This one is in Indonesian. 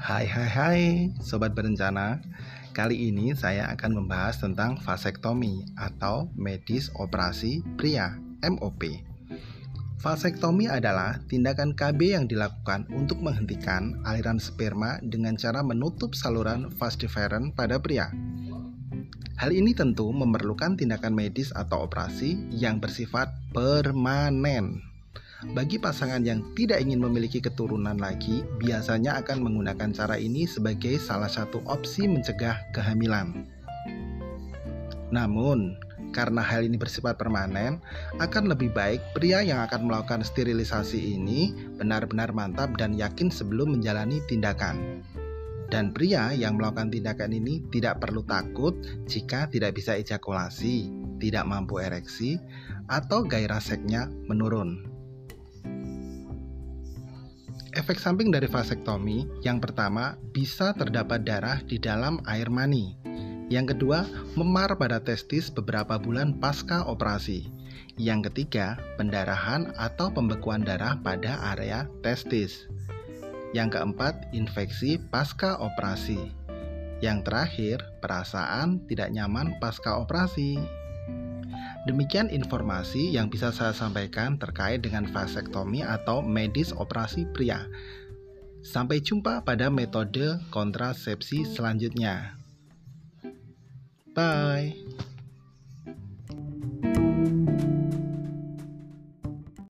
Hai hai hai Sobat Berencana Kali ini saya akan membahas tentang vasektomi atau medis operasi pria MOP Vasektomi adalah tindakan KB yang dilakukan untuk menghentikan aliran sperma dengan cara menutup saluran vas deferens pada pria. Hal ini tentu memerlukan tindakan medis atau operasi yang bersifat permanen. Bagi pasangan yang tidak ingin memiliki keturunan lagi, biasanya akan menggunakan cara ini sebagai salah satu opsi mencegah kehamilan. Namun, karena hal ini bersifat permanen, akan lebih baik pria yang akan melakukan sterilisasi ini benar-benar mantap dan yakin sebelum menjalani tindakan. Dan pria yang melakukan tindakan ini tidak perlu takut jika tidak bisa ejakulasi, tidak mampu ereksi, atau gairah seksnya menurun. Efek samping dari vasektomi yang pertama bisa terdapat darah di dalam air mani. Yang kedua, memar pada testis beberapa bulan pasca operasi. Yang ketiga, pendarahan atau pembekuan darah pada area testis. Yang keempat, infeksi pasca operasi. Yang terakhir, perasaan tidak nyaman pasca operasi. Demikian informasi yang bisa saya sampaikan terkait dengan vasektomi atau medis operasi pria. Sampai jumpa pada metode kontrasepsi selanjutnya. Bye.